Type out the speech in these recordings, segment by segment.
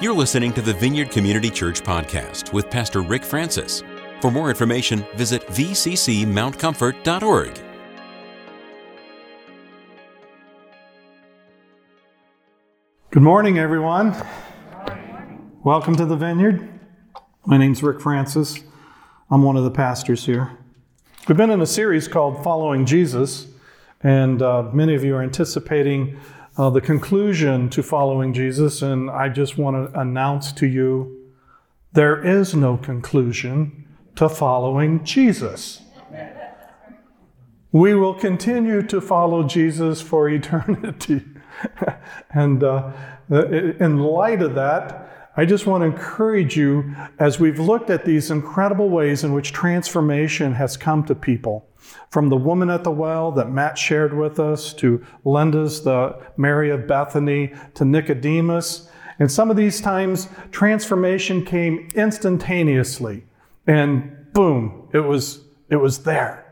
You're listening to the Vineyard Community Church podcast with Pastor Rick Francis. For more information, visit vccmountcomfort.org. Good morning, everyone. Welcome to the Vineyard. My name's Rick Francis. I'm one of the pastors here. We've been in a series called Following Jesus, and uh, many of you are anticipating uh, the conclusion to following Jesus, and I just want to announce to you there is no conclusion to following Jesus. We will continue to follow Jesus for eternity. and uh, in light of that, I just want to encourage you as we've looked at these incredible ways in which transformation has come to people. From the woman at the well that Matt shared with us, to Linda's, the Mary of Bethany, to Nicodemus. And some of these times, transformation came instantaneously. And boom, it was, it was there.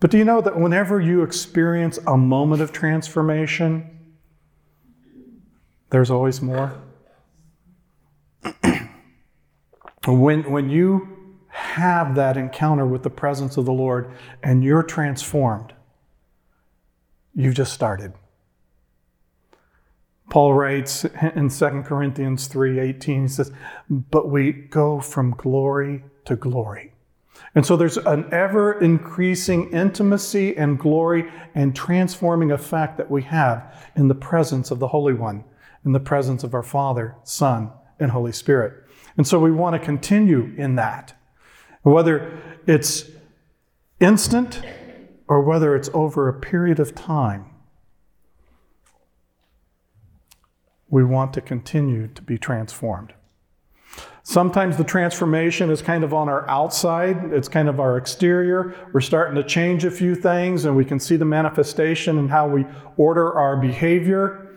But do you know that whenever you experience a moment of transformation, there's always more? When, when you have that encounter with the presence of the Lord and you're transformed, you've just started. Paul writes in 2 Corinthians 3:18 he says, "But we go from glory to glory." And so there's an ever increasing intimacy and glory and transforming effect that we have in the presence of the Holy One, in the presence of our Father, Son, and Holy Spirit. And so we want to continue in that. Whether it's instant or whether it's over a period of time, we want to continue to be transformed. Sometimes the transformation is kind of on our outside, it's kind of our exterior. We're starting to change a few things, and we can see the manifestation in how we order our behavior.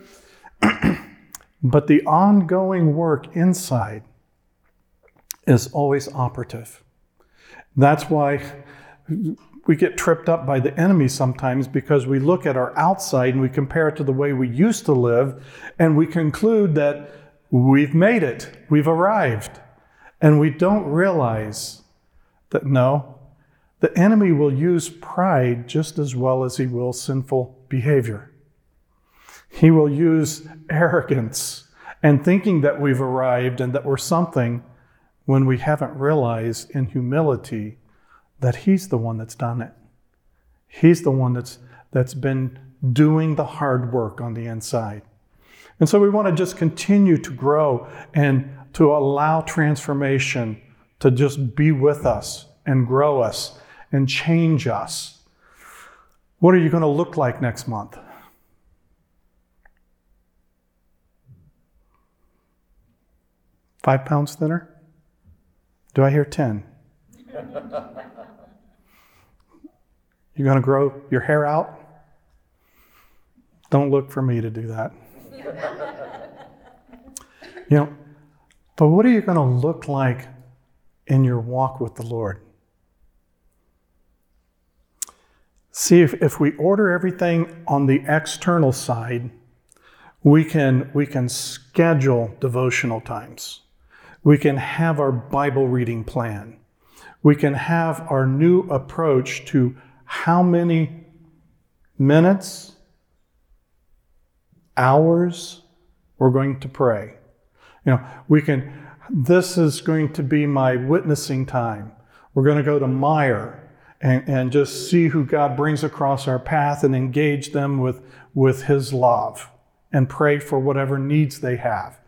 but the ongoing work inside is always operative. That's why we get tripped up by the enemy sometimes because we look at our outside and we compare it to the way we used to live, and we conclude that we've made it, we've arrived. And we don't realize that no, the enemy will use pride just as well as he will sinful behavior. He will use arrogance and thinking that we've arrived and that we're something when we haven't realized in humility that he's the one that's done it. He's the one that's that's been doing the hard work on the inside. And so we want to just continue to grow and to allow transformation to just be with us and grow us and change us. What are you going to look like next month? Five pounds thinner? Do I hear 10? You're going to grow your hair out? Don't look for me to do that. you know, but what are you going to look like in your walk with the Lord? See, if, if we order everything on the external side, we can, we can schedule devotional times. We can have our Bible reading plan. We can have our new approach to how many minutes, hours we're going to pray. You know, we can, this is going to be my witnessing time. We're going to go to Meijer and, and just see who God brings across our path and engage them with, with His love and pray for whatever needs they have.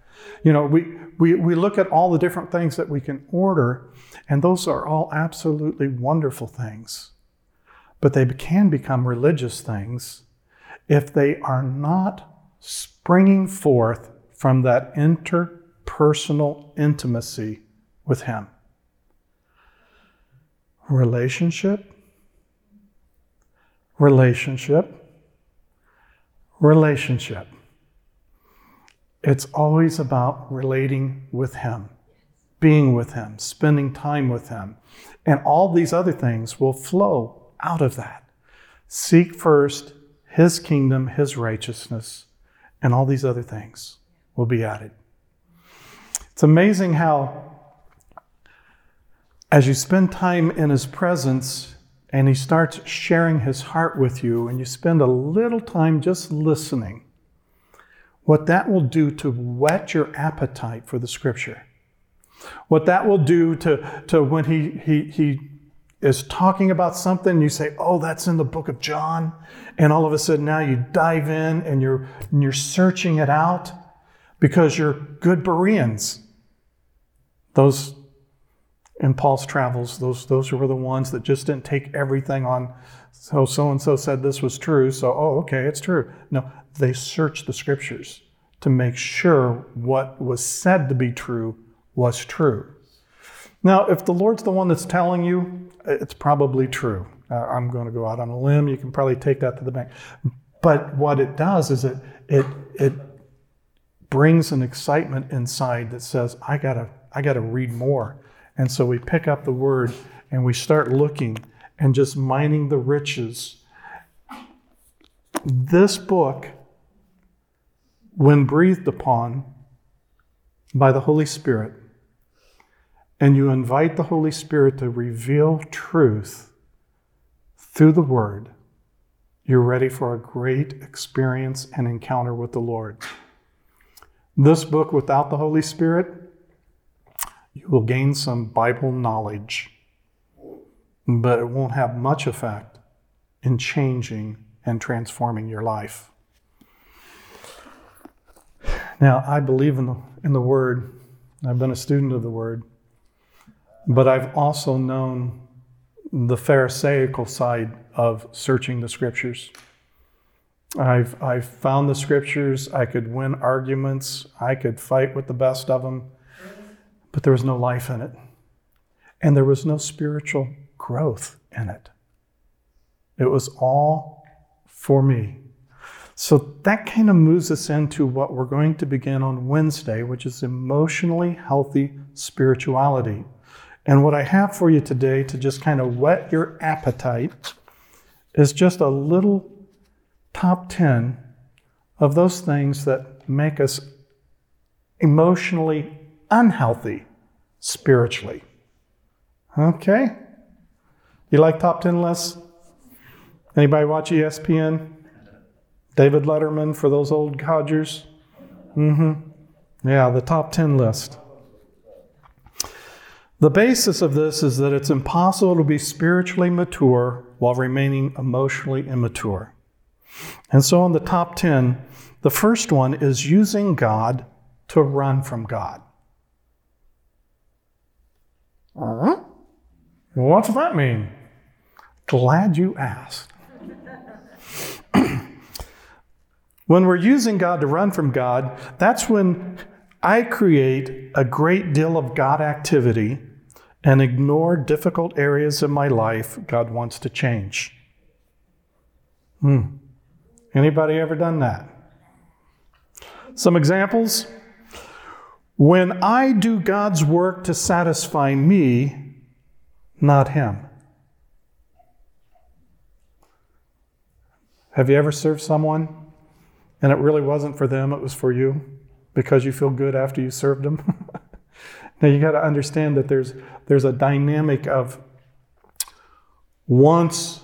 You know, we, we, we look at all the different things that we can order, and those are all absolutely wonderful things. But they can become religious things if they are not springing forth from that interpersonal intimacy with Him. Relationship, relationship, relationship. It's always about relating with Him, being with Him, spending time with Him. And all these other things will flow out of that. Seek first His kingdom, His righteousness, and all these other things will be added. It's amazing how, as you spend time in His presence and He starts sharing His heart with you, and you spend a little time just listening, what that will do to whet your appetite for the Scripture. What that will do to, to when he, he, he is talking about something, you say, Oh, that's in the book of John. And all of a sudden now you dive in and you're, and you're searching it out because you're good Bereans. Those in Paul's travels, those, those were the ones that just didn't take everything on, so so and so said this was true, so, oh, okay, it's true. No, they searched the scriptures to make sure what was said to be true was true. Now, if the Lord's the one that's telling you, it's probably true. Uh, I'm going to go out on a limb. You can probably take that to the bank. But what it does is it it it brings an excitement inside that says, I gotta I gotta read more. And so we pick up the word and we start looking and just mining the riches. This book, when breathed upon by the Holy Spirit, and you invite the Holy Spirit to reveal truth through the Word, you're ready for a great experience and encounter with the Lord. This book, without the Holy Spirit, you will gain some Bible knowledge, but it won't have much effect in changing and transforming your life. Now, I believe in the, in the Word. I've been a student of the Word. But I've also known the Pharisaical side of searching the scriptures. I've, I've found the scriptures, I could win arguments, I could fight with the best of them, but there was no life in it. And there was no spiritual growth in it. It was all for me. So that kind of moves us into what we're going to begin on Wednesday, which is emotionally healthy spirituality. And what I have for you today to just kind of whet your appetite is just a little top 10 of those things that make us emotionally unhealthy spiritually. Okay? You like top 10 lists? Anybody watch ESPN? David Letterman for those old codgers? Mm-hmm. Yeah, the top 10 list. The basis of this is that it's impossible to be spiritually mature while remaining emotionally immature. And so, on the top 10, the first one is using God to run from God. Uh-huh. What's that mean? Glad you asked. when we're using God to run from God, that's when I create a great deal of God activity and ignore difficult areas of my life God wants to change. Hmm. Anybody ever done that? Some examples. When I do God's work to satisfy me, not Him. Have you ever served someone and it really wasn't for them, it was for you because you feel good after you served them? Now you got to understand that there's there's a dynamic of once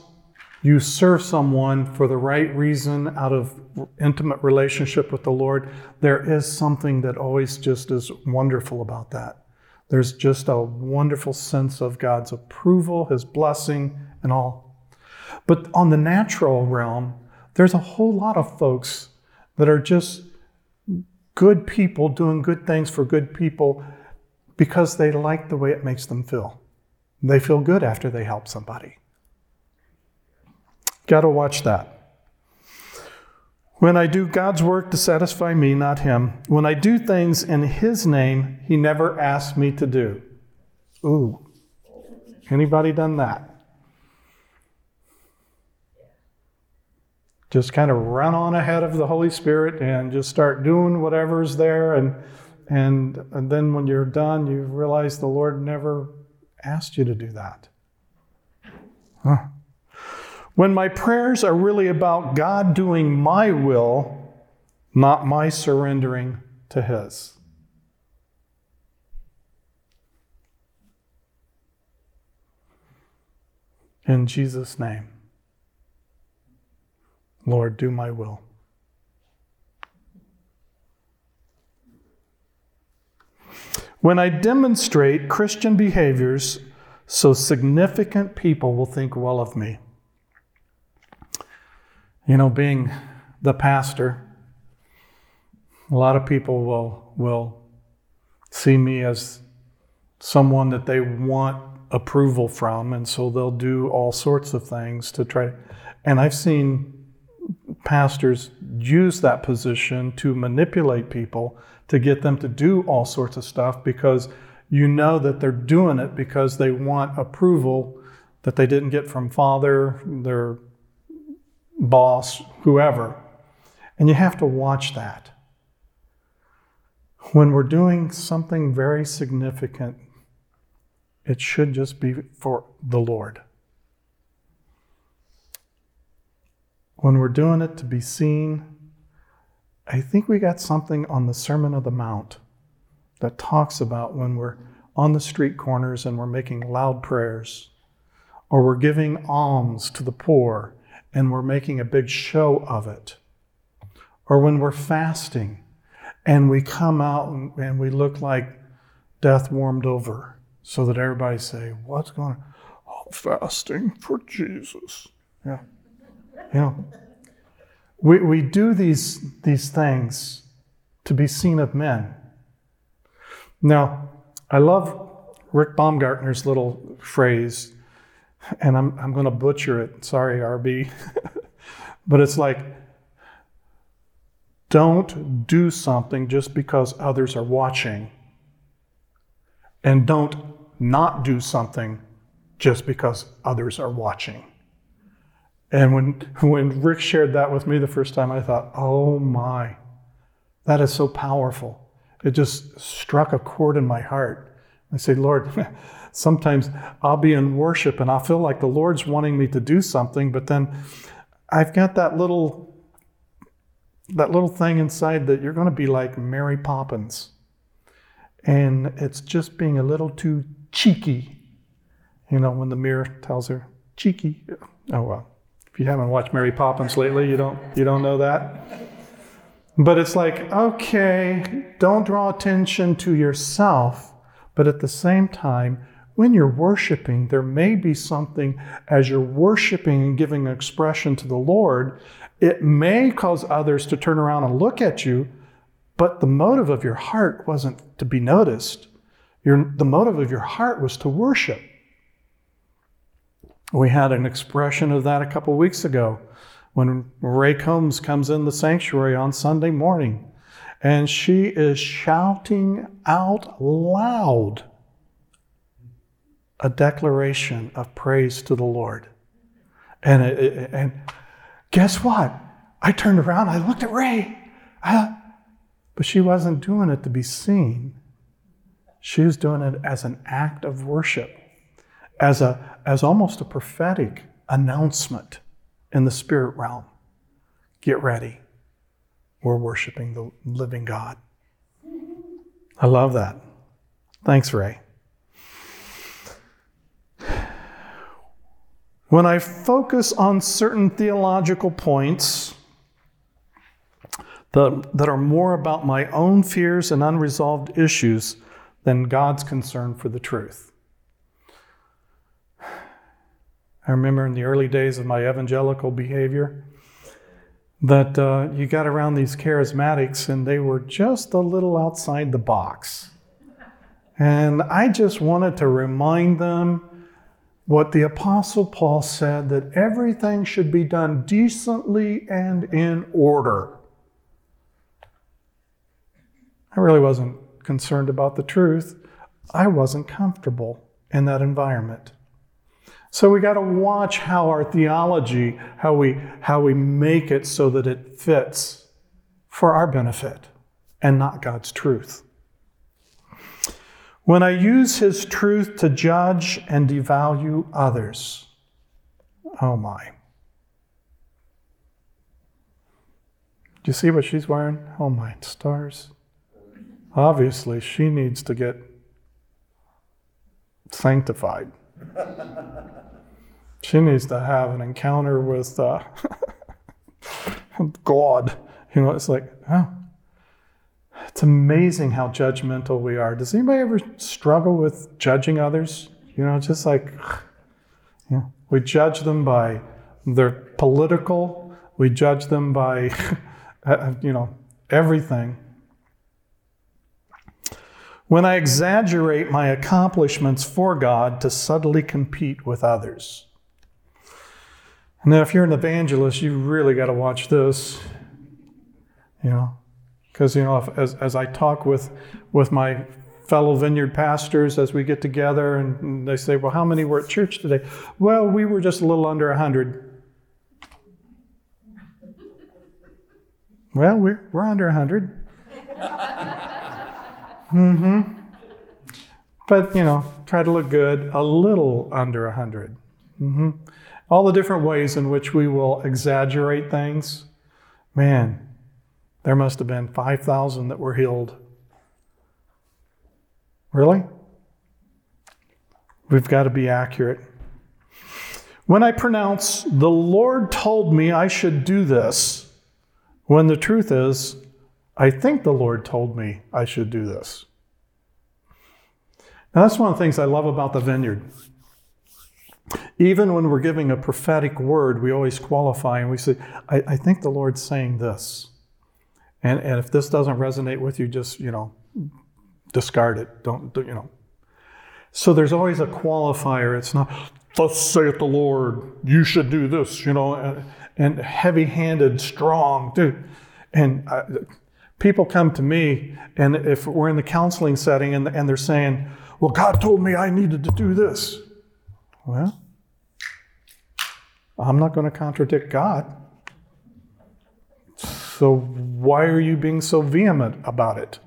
you serve someone for the right reason out of intimate relationship with the Lord, there is something that always just is wonderful about that. There's just a wonderful sense of God's approval, His blessing, and all. But on the natural realm, there's a whole lot of folks that are just good people doing good things for good people because they like the way it makes them feel. They feel good after they help somebody. Got to watch that. When I do God's work to satisfy me, not Him, when I do things in His name, He never asks me to do. Ooh, anybody done that? just kind of run on ahead of the Holy Spirit and just start doing whatever's there. And, and, and then when you're done, you realize the Lord never asked you to do that. Huh. When my prayers are really about God doing my will, not my surrendering to His. In Jesus' name. Lord, do my will. When I demonstrate Christian behaviors, so significant people will think well of me. You know, being the pastor, a lot of people will, will see me as someone that they want approval from, and so they'll do all sorts of things to try. And I've seen pastors use that position to manipulate people to get them to do all sorts of stuff because you know that they're doing it because they want approval that they didn't get from father, their boss, whoever. And you have to watch that. When we're doing something very significant, it should just be for the Lord. When we're doing it to be seen, I think we got something on the Sermon of the Mount that talks about when we're on the street corners and we're making loud prayers, or we're giving alms to the poor and we're making a big show of it, or when we're fasting and we come out and, and we look like death warmed over so that everybody say, What's going on? Oh, fasting for Jesus. Yeah. You know, we, we do these, these things to be seen of men. Now, I love Rick Baumgartner's little phrase, and I'm, I'm going to butcher it. Sorry, RB. but it's like, don't do something just because others are watching, and don't not do something just because others are watching. And when, when Rick shared that with me the first time, I thought, oh my, that is so powerful. It just struck a chord in my heart. I say, Lord, sometimes I'll be in worship and I'll feel like the Lord's wanting me to do something, but then I've got that little that little thing inside that you're going to be like Mary Poppins. And it's just being a little too cheeky. You know, when the mirror tells her, cheeky. Oh well. You haven't watched Mary Poppins lately, you don't you don't know that. But it's like, okay, don't draw attention to yourself, but at the same time, when you're worshiping, there may be something as you're worshiping and giving expression to the Lord, it may cause others to turn around and look at you, but the motive of your heart wasn't to be noticed. Your, the motive of your heart was to worship. We had an expression of that a couple weeks ago when Ray Combs comes in the sanctuary on Sunday morning and she is shouting out loud a declaration of praise to the Lord. And, it, and guess what? I turned around, I looked at Ray, but she wasn't doing it to be seen. She was doing it as an act of worship as, a, as almost a prophetic announcement in the spirit realm. Get ready. We're worshiping the living God. I love that. Thanks, Ray. When I focus on certain theological points that, that are more about my own fears and unresolved issues than God's concern for the truth. I remember in the early days of my evangelical behavior that uh, you got around these charismatics and they were just a little outside the box. And I just wanted to remind them what the Apostle Paul said that everything should be done decently and in order. I really wasn't concerned about the truth. I wasn't comfortable in that environment. So we got to watch how our theology, how we, how we make it so that it fits for our benefit and not God's truth. When I use His truth to judge and devalue others, oh my. Do you see what she's wearing? Oh my stars. Obviously, she needs to get sanctified. She needs to have an encounter with uh, God. You know, it's like, oh, it's amazing how judgmental we are. Does anybody ever struggle with judging others? You know, just like, you know, we judge them by their political, we judge them by, you know, everything. When I exaggerate my accomplishments for God to subtly compete with others. Now, if you're an evangelist, you really got to watch this. You know, because you know, if, as as I talk with with my fellow vineyard pastors as we get together, and they say, "Well, how many were at church today?" Well, we were just a little under hundred. Well, we're we're under hundred. mm-hmm. But you know, try to look good. A little under 100 mm-hmm all the different ways in which we will exaggerate things. Man, there must have been 5,000 that were healed. Really? We've got to be accurate. When I pronounce, the Lord told me I should do this, when the truth is, I think the Lord told me I should do this. Now, that's one of the things I love about the vineyard. Even when we're giving a prophetic word, we always qualify and we say, I, I think the Lord's saying this. And, and if this doesn't resonate with you, just, you know, discard it. Don't, you know. So there's always a qualifier. It's not, thus saith the Lord, you should do this, you know, uh, and, and heavy handed, strong, dude. And I, people come to me, and if we're in the counseling setting and, and they're saying, well, God told me I needed to do this. Well, I'm not going to contradict God. So why are you being so vehement about it?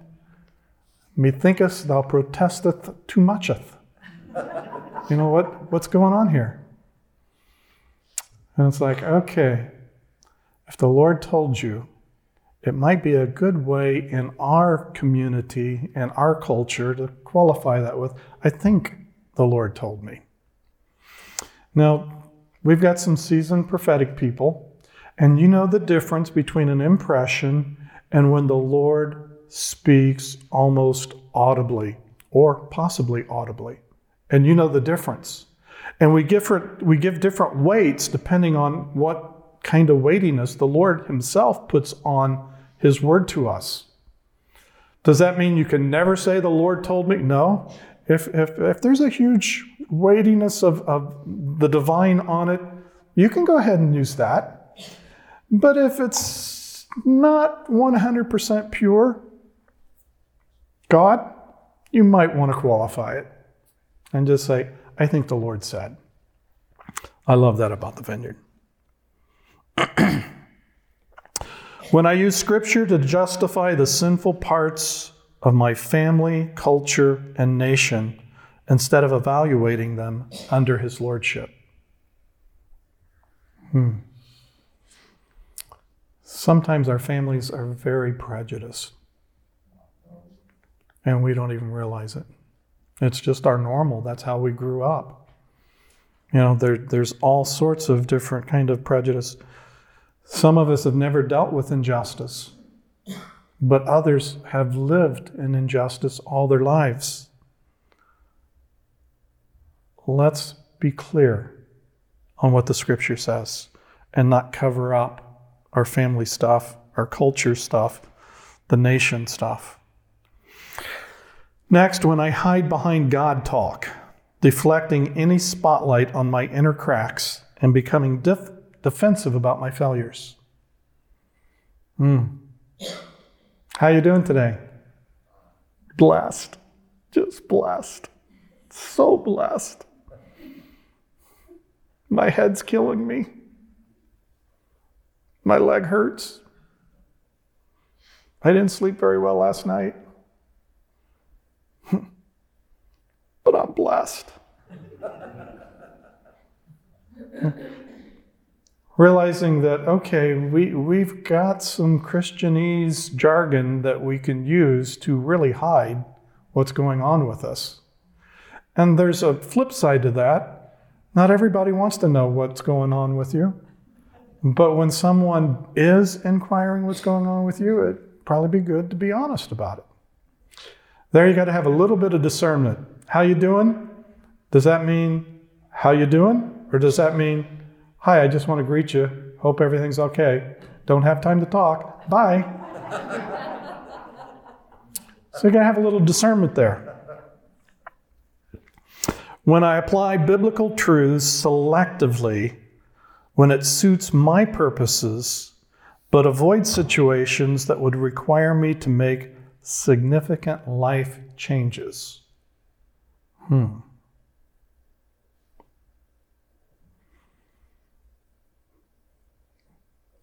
Methinkest thou protesteth too mucheth. You know what? What's going on here? And it's like, okay, if the Lord told you, it might be a good way in our community and our culture to qualify that with, I think the Lord told me. Now, we've got some seasoned prophetic people, and you know the difference between an impression and when the Lord speaks almost audibly or possibly audibly. And you know the difference. And we give, we give different weights depending on what kind of weightiness the Lord Himself puts on His word to us. Does that mean you can never say the Lord told me? No. If, if, if there's a huge weightiness of, of the divine on it, you can go ahead and use that. But if it's not 100% pure, God, you might want to qualify it and just say, I think the Lord said. I love that about the vineyard. when I use scripture to justify the sinful parts of my family, culture, and nation instead of evaluating them under his lordship. Hmm. Sometimes our families are very prejudiced, and we don't even realize it. It's just our normal. That's how we grew up. You know, there, there's all sorts of different kind of prejudice. Some of us have never dealt with injustice but others have lived in injustice all their lives. Let's be clear on what the scripture says and not cover up our family stuff, our culture stuff, the nation stuff. Next, when I hide behind God talk, deflecting any spotlight on my inner cracks and becoming def- defensive about my failures. Hmm. How you doing today? Blessed. Just blessed. So blessed. My head's killing me. My leg hurts. I didn't sleep very well last night. but I'm blessed realizing that, okay, we, we've got some Christianese jargon that we can use to really hide what's going on with us. And there's a flip side to that. Not everybody wants to know what's going on with you. But when someone is inquiring what's going on with you, it'd probably be good to be honest about it. There you got to have a little bit of discernment. How you doing? Does that mean how you doing? Or does that mean, hi, I just want to greet you. Hope everything's okay. Don't have time to talk. Bye. so you got to have a little discernment there. When I apply biblical truths selectively, when it suits my purposes, but avoid situations that would require me to make significant life changes. Hmm.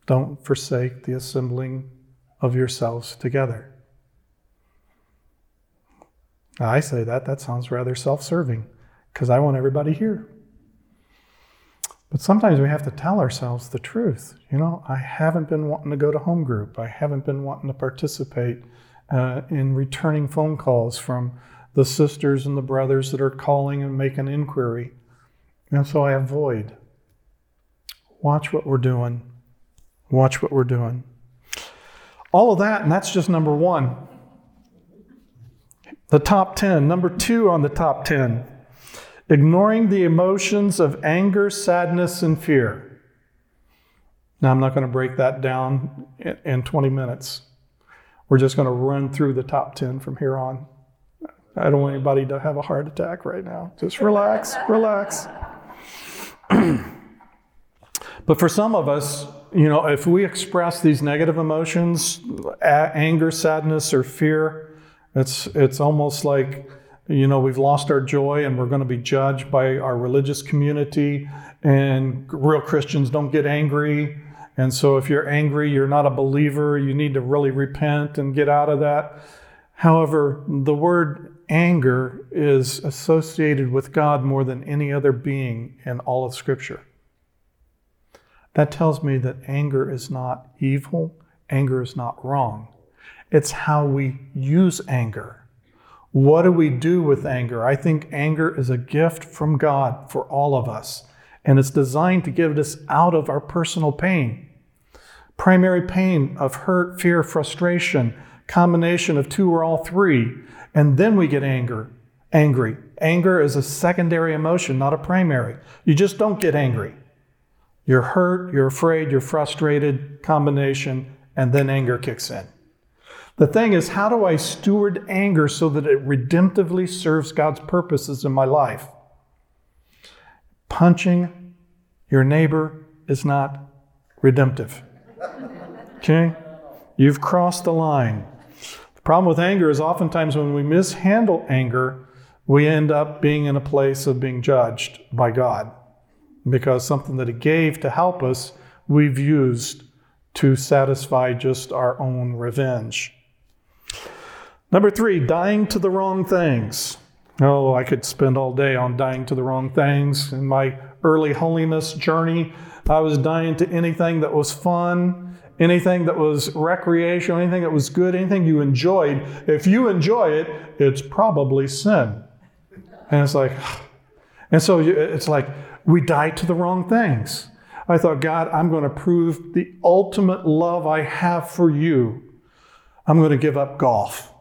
Don't forsake the assembling of yourselves together. Now, I say that, that sounds rather self serving because I want everybody here. But sometimes we have to tell ourselves the truth. You know, I haven't been wanting to go to home group. I haven't been wanting to participate uh, in returning phone calls from the sisters and the brothers that are calling and making inquiry. And so I avoid. Watch what we're doing. Watch what we're doing. All of that, and that's just number one. The top 10. Number two on the top 10 ignoring the emotions of anger, sadness, and fear. Now, I'm not going to break that down in 20 minutes. We're just going to run through the top 10 from here on. I don't want anybody to have a heart attack right now. Just relax, relax. but for some of us, you know, if we express these negative emotions, anger, sadness, or fear, it's, it's almost like you know, we've lost our joy and we're going to be judged by our religious community. And real Christians don't get angry. And so if you're angry, you're not a believer. You need to really repent and get out of that. However, the word anger is associated with God more than any other being in all of Scripture. That tells me that anger is not evil, anger is not wrong. It's how we use anger. What do we do with anger? I think anger is a gift from God for all of us, and it's designed to get us out of our personal pain. Primary pain of hurt, fear, frustration, combination of two or all three, and then we get anger. Angry. Anger is a secondary emotion, not a primary. You just don't get angry. You're hurt, you're afraid, you're frustrated, combination, and then anger kicks in. The thing is, how do I steward anger so that it redemptively serves God's purposes in my life? Punching your neighbor is not redemptive. Okay? You've crossed the line. The problem with anger is oftentimes when we mishandle anger, we end up being in a place of being judged by God because something that He gave to help us, we've used to satisfy just our own revenge. Number three, dying to the wrong things. Oh, I could spend all day on dying to the wrong things. In my early holiness journey, I was dying to anything that was fun, anything that was recreational, anything that was good, anything you enjoyed. If you enjoy it, it's probably sin. And it's like, and so it's like we die to the wrong things. I thought, God, I'm going to prove the ultimate love I have for you. I'm going to give up golf.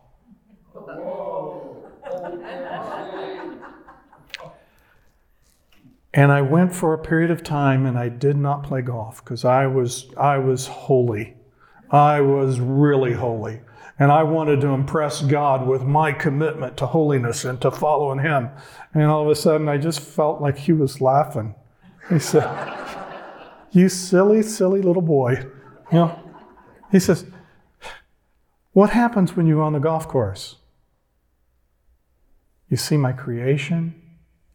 And I went for a period of time and I did not play golf because I was, I was holy. I was really holy. And I wanted to impress God with my commitment to holiness and to following Him. And all of a sudden, I just felt like He was laughing. He said, You silly, silly little boy. You know, He says, What happens when you're on the golf course? You see my creation,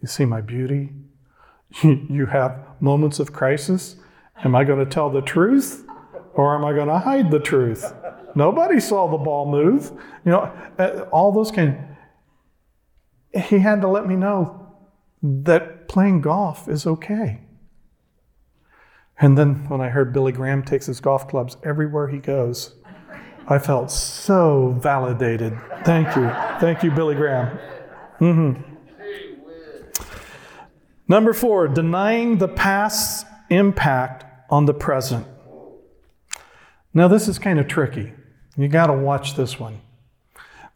you see my beauty, you have moments of crisis. Am I going to tell the truth or am I going to hide the truth? Nobody saw the ball move. You know, uh, all those kind. He had to let me know that playing golf is okay. And then when I heard Billy Graham takes his golf clubs everywhere he goes, I felt so validated. Thank you. Thank you, Billy Graham. Mm-hmm. Number four, denying the past's impact on the present. Now, this is kind of tricky. You got to watch this one.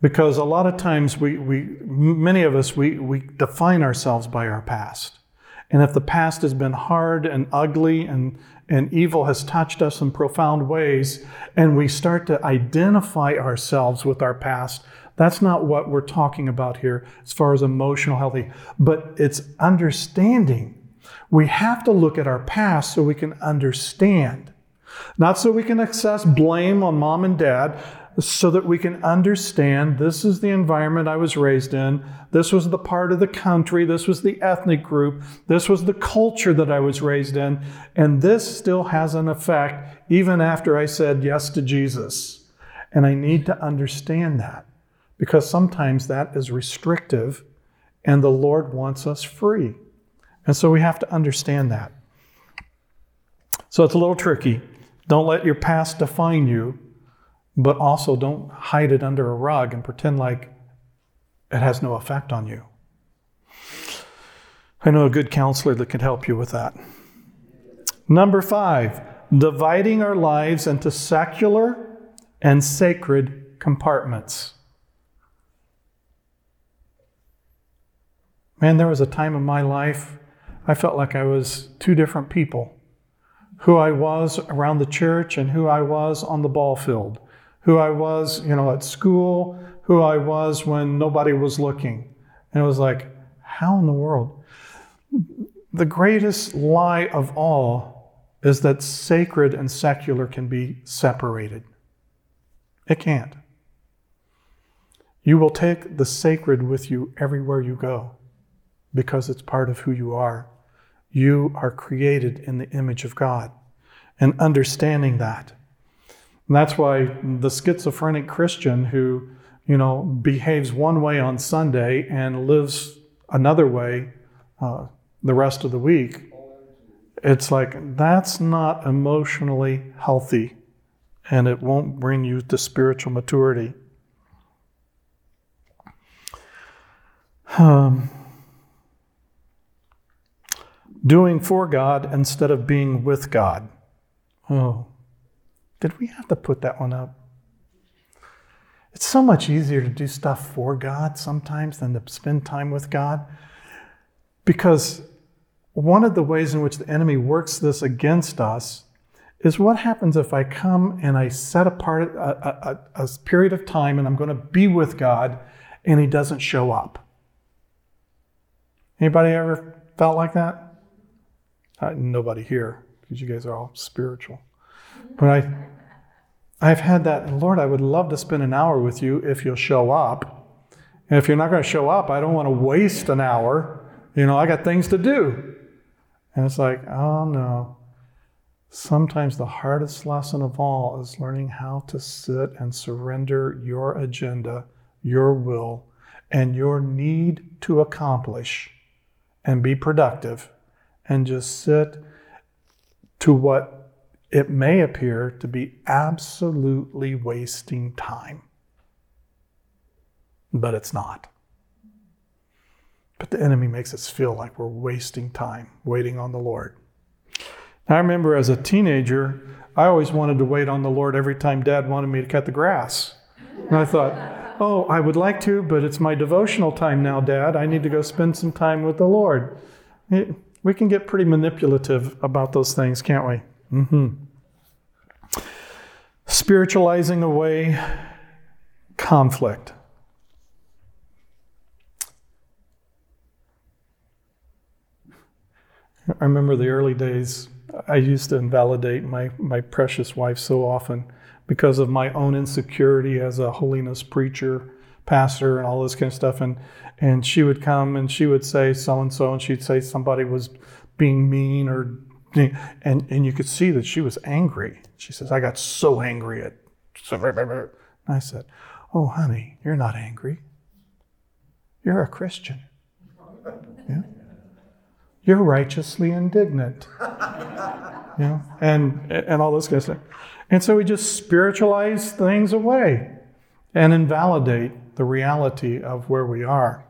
Because a lot of times, we, we many of us, we, we define ourselves by our past. And if the past has been hard and ugly and, and evil has touched us in profound ways, and we start to identify ourselves with our past, that's not what we're talking about here as far as emotional healthy, but it's understanding. We have to look at our past so we can understand. Not so we can assess blame on mom and dad, so that we can understand this is the environment I was raised in. This was the part of the country. This was the ethnic group. This was the culture that I was raised in. And this still has an effect even after I said yes to Jesus. And I need to understand that because sometimes that is restrictive and the Lord wants us free. And so we have to understand that. So it's a little tricky. Don't let your past define you, but also don't hide it under a rug and pretend like it has no effect on you. I know a good counselor that can help you with that. Number five, dividing our lives into secular and sacred compartments. Man, there was a time in my life I felt like I was two different people who I was around the church and who I was on the ball field, who I was, you know, at school, who I was when nobody was looking. And it was like, how in the world? The greatest lie of all is that sacred and secular can be separated. It can't. You will take the sacred with you everywhere you go because it's part of who you are. You are created in the image of God. And understanding that. And that's why the schizophrenic Christian who, you know, behaves one way on Sunday and lives another way uh, the rest of the week, it's like that's not emotionally healthy and it won't bring you to spiritual maturity. Um, doing for God instead of being with God. Oh, did we have to put that one up? It's so much easier to do stuff for God sometimes than to spend time with God. Because one of the ways in which the enemy works this against us is what happens if I come and I set apart a, a, a period of time and I'm going to be with God and he doesn't show up? Anybody ever felt like that? Uh, nobody here, because you guys are all spiritual. But I, I've had that, Lord, I would love to spend an hour with you if you'll show up. And if you're not going to show up, I don't want to waste an hour. You know, I got things to do. And it's like, oh no. Sometimes the hardest lesson of all is learning how to sit and surrender your agenda, your will, and your need to accomplish and be productive and just sit to what it may appear to be absolutely wasting time. But it's not. But the enemy makes us feel like we're wasting time waiting on the Lord. I remember as a teenager, I always wanted to wait on the Lord every time dad wanted me to cut the grass. And I thought, oh, I would like to, but it's my devotional time now, dad. I need to go spend some time with the Lord. We can get pretty manipulative about those things, can't we? Mm-hmm. Spiritualizing away conflict. I remember the early days, I used to invalidate my, my precious wife so often because of my own insecurity as a holiness preacher, pastor, and all this kind of stuff. And and she would come and she would say so and so, and she'd say somebody was being mean or and and you could see that she was angry. She says, "I got so angry at." And I said, "Oh, honey, you're not angry. You're a Christian. Yeah? You're righteously indignant. Yeah, and and all this kind of stuff. And so we just spiritualize things away and invalidate the reality of where we are.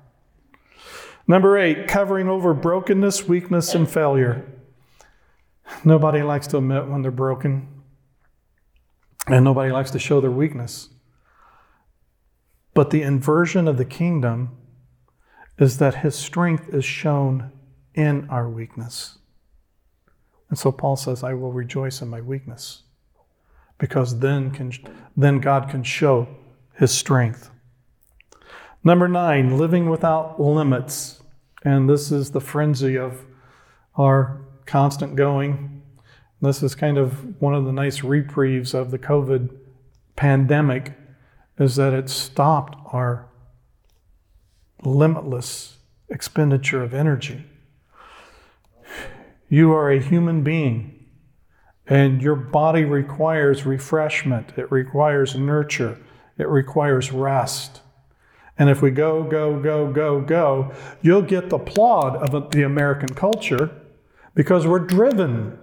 Number eight, covering over brokenness, weakness, and failure. Nobody likes to admit when they're broken, and nobody likes to show their weakness. But the inversion of the kingdom is that his strength is shown in our weakness. And so Paul says, I will rejoice in my weakness because then, can, then God can show his strength. Number nine, living without limits. And this is the frenzy of our constant going. This is kind of one of the nice reprieves of the COVID pandemic is that it stopped our limitless expenditure of energy. You are a human being, and your body requires refreshment, it requires nurture, it requires rest. And if we go, go, go, go, go, you'll get the plod of the American culture because we're driven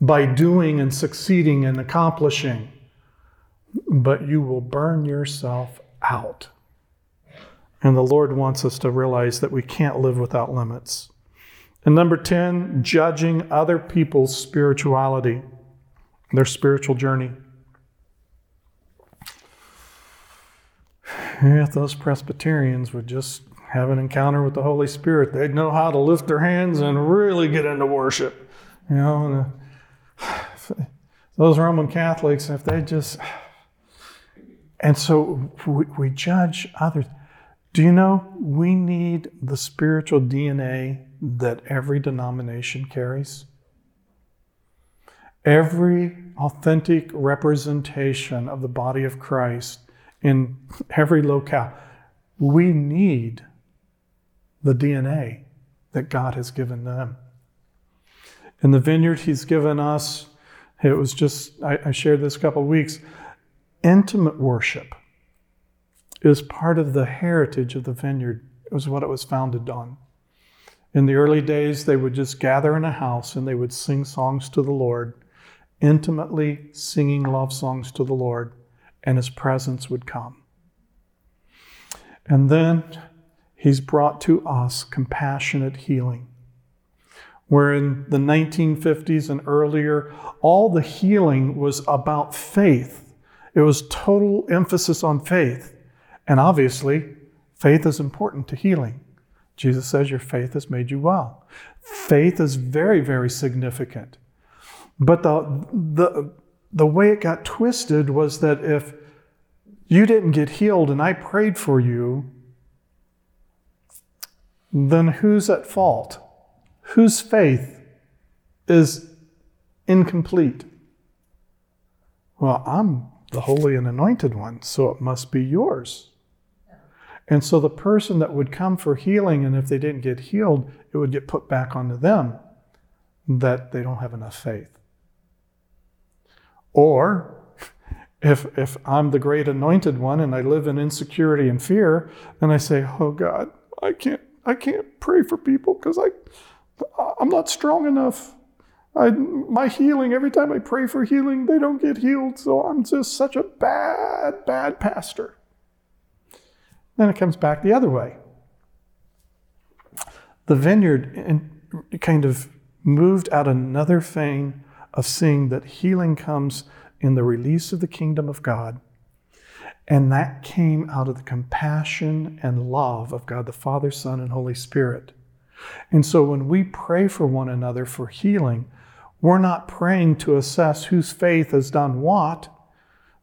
by doing and succeeding and accomplishing. But you will burn yourself out. And the Lord wants us to realize that we can't live without limits. And number 10, judging other people's spirituality, their spiritual journey. If those Presbyterians would just have an encounter with the Holy Spirit, they'd know how to lift their hands and really get into worship. You know, and, uh, those Roman Catholics, if they just. And so we, we judge others. Do you know we need the spiritual DNA that every denomination carries? Every authentic representation of the body of Christ in every locale, we need the DNA that God has given them. In the vineyard, He's given us, it was just, I, I shared this a couple of weeks, intimate worship is part of the heritage of the vineyard. It was what it was founded on. In the early days, they would just gather in a house and they would sing songs to the Lord, intimately singing love songs to the Lord, and His presence would come. And then He's brought to us compassionate healing. Where in the 1950s and earlier, all the healing was about faith. It was total emphasis on faith. And obviously, faith is important to healing. Jesus says, Your faith has made you well. Faith is very, very significant. But the, the, the way it got twisted was that if you didn't get healed and I prayed for you, then who's at fault? Whose faith is incomplete? Well, I'm the holy and anointed one, so it must be yours. And so the person that would come for healing, and if they didn't get healed, it would get put back onto them that they don't have enough faith. Or if, if I'm the great anointed one and I live in insecurity and fear, then I say, Oh God, I can't, I can't pray for people because I, I'm not strong enough. I, my healing, every time I pray for healing, they don't get healed. So I'm just such a bad, bad pastor. Then it comes back the other way. The vineyard kind of moved out another vein of seeing that healing comes in the release of the kingdom of God. And that came out of the compassion and love of God the Father, Son, and Holy Spirit. And so when we pray for one another for healing, we're not praying to assess whose faith has done what.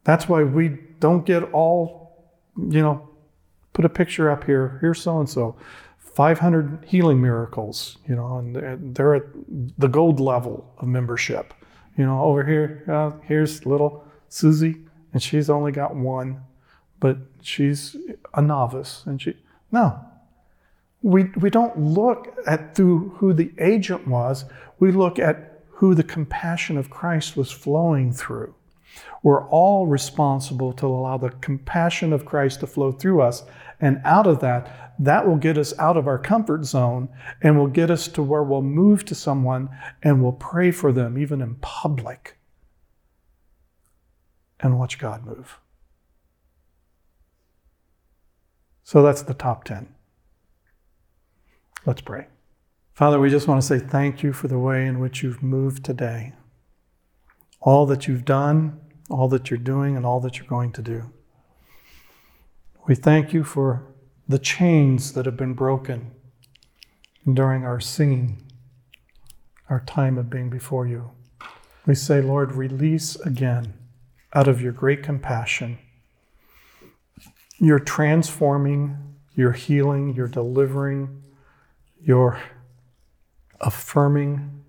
That's why we don't get all, you know, put a picture up here. Here's so and so. 500 healing miracles, you know, and they're at the gold level of membership. You know, over here, uh, here's little Susie, and she's only got one, but she's a novice, and she no. We we don't look at through who the agent was. We look at who the compassion of Christ was flowing through. We're all responsible to allow the compassion of Christ to flow through us. And out of that, that will get us out of our comfort zone and will get us to where we'll move to someone and we'll pray for them, even in public, and watch God move. So that's the top 10. Let's pray. Father, we just want to say thank you for the way in which you've moved today. All that you've done, all that you're doing, and all that you're going to do. We thank you for the chains that have been broken during our singing, our time of being before you. We say, Lord, release again out of your great compassion. You're transforming, you're healing, you're delivering, you're affirming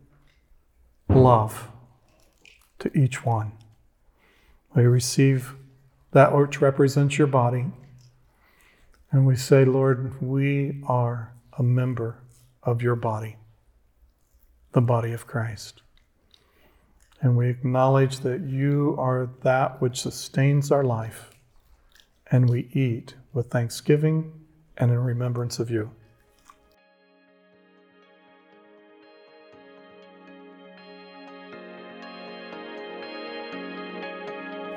love to each one. We receive that which represents your body, and we say, Lord, we are a member of your body, the body of Christ. And we acknowledge that you are that which sustains our life, and we eat with thanksgiving and in remembrance of you.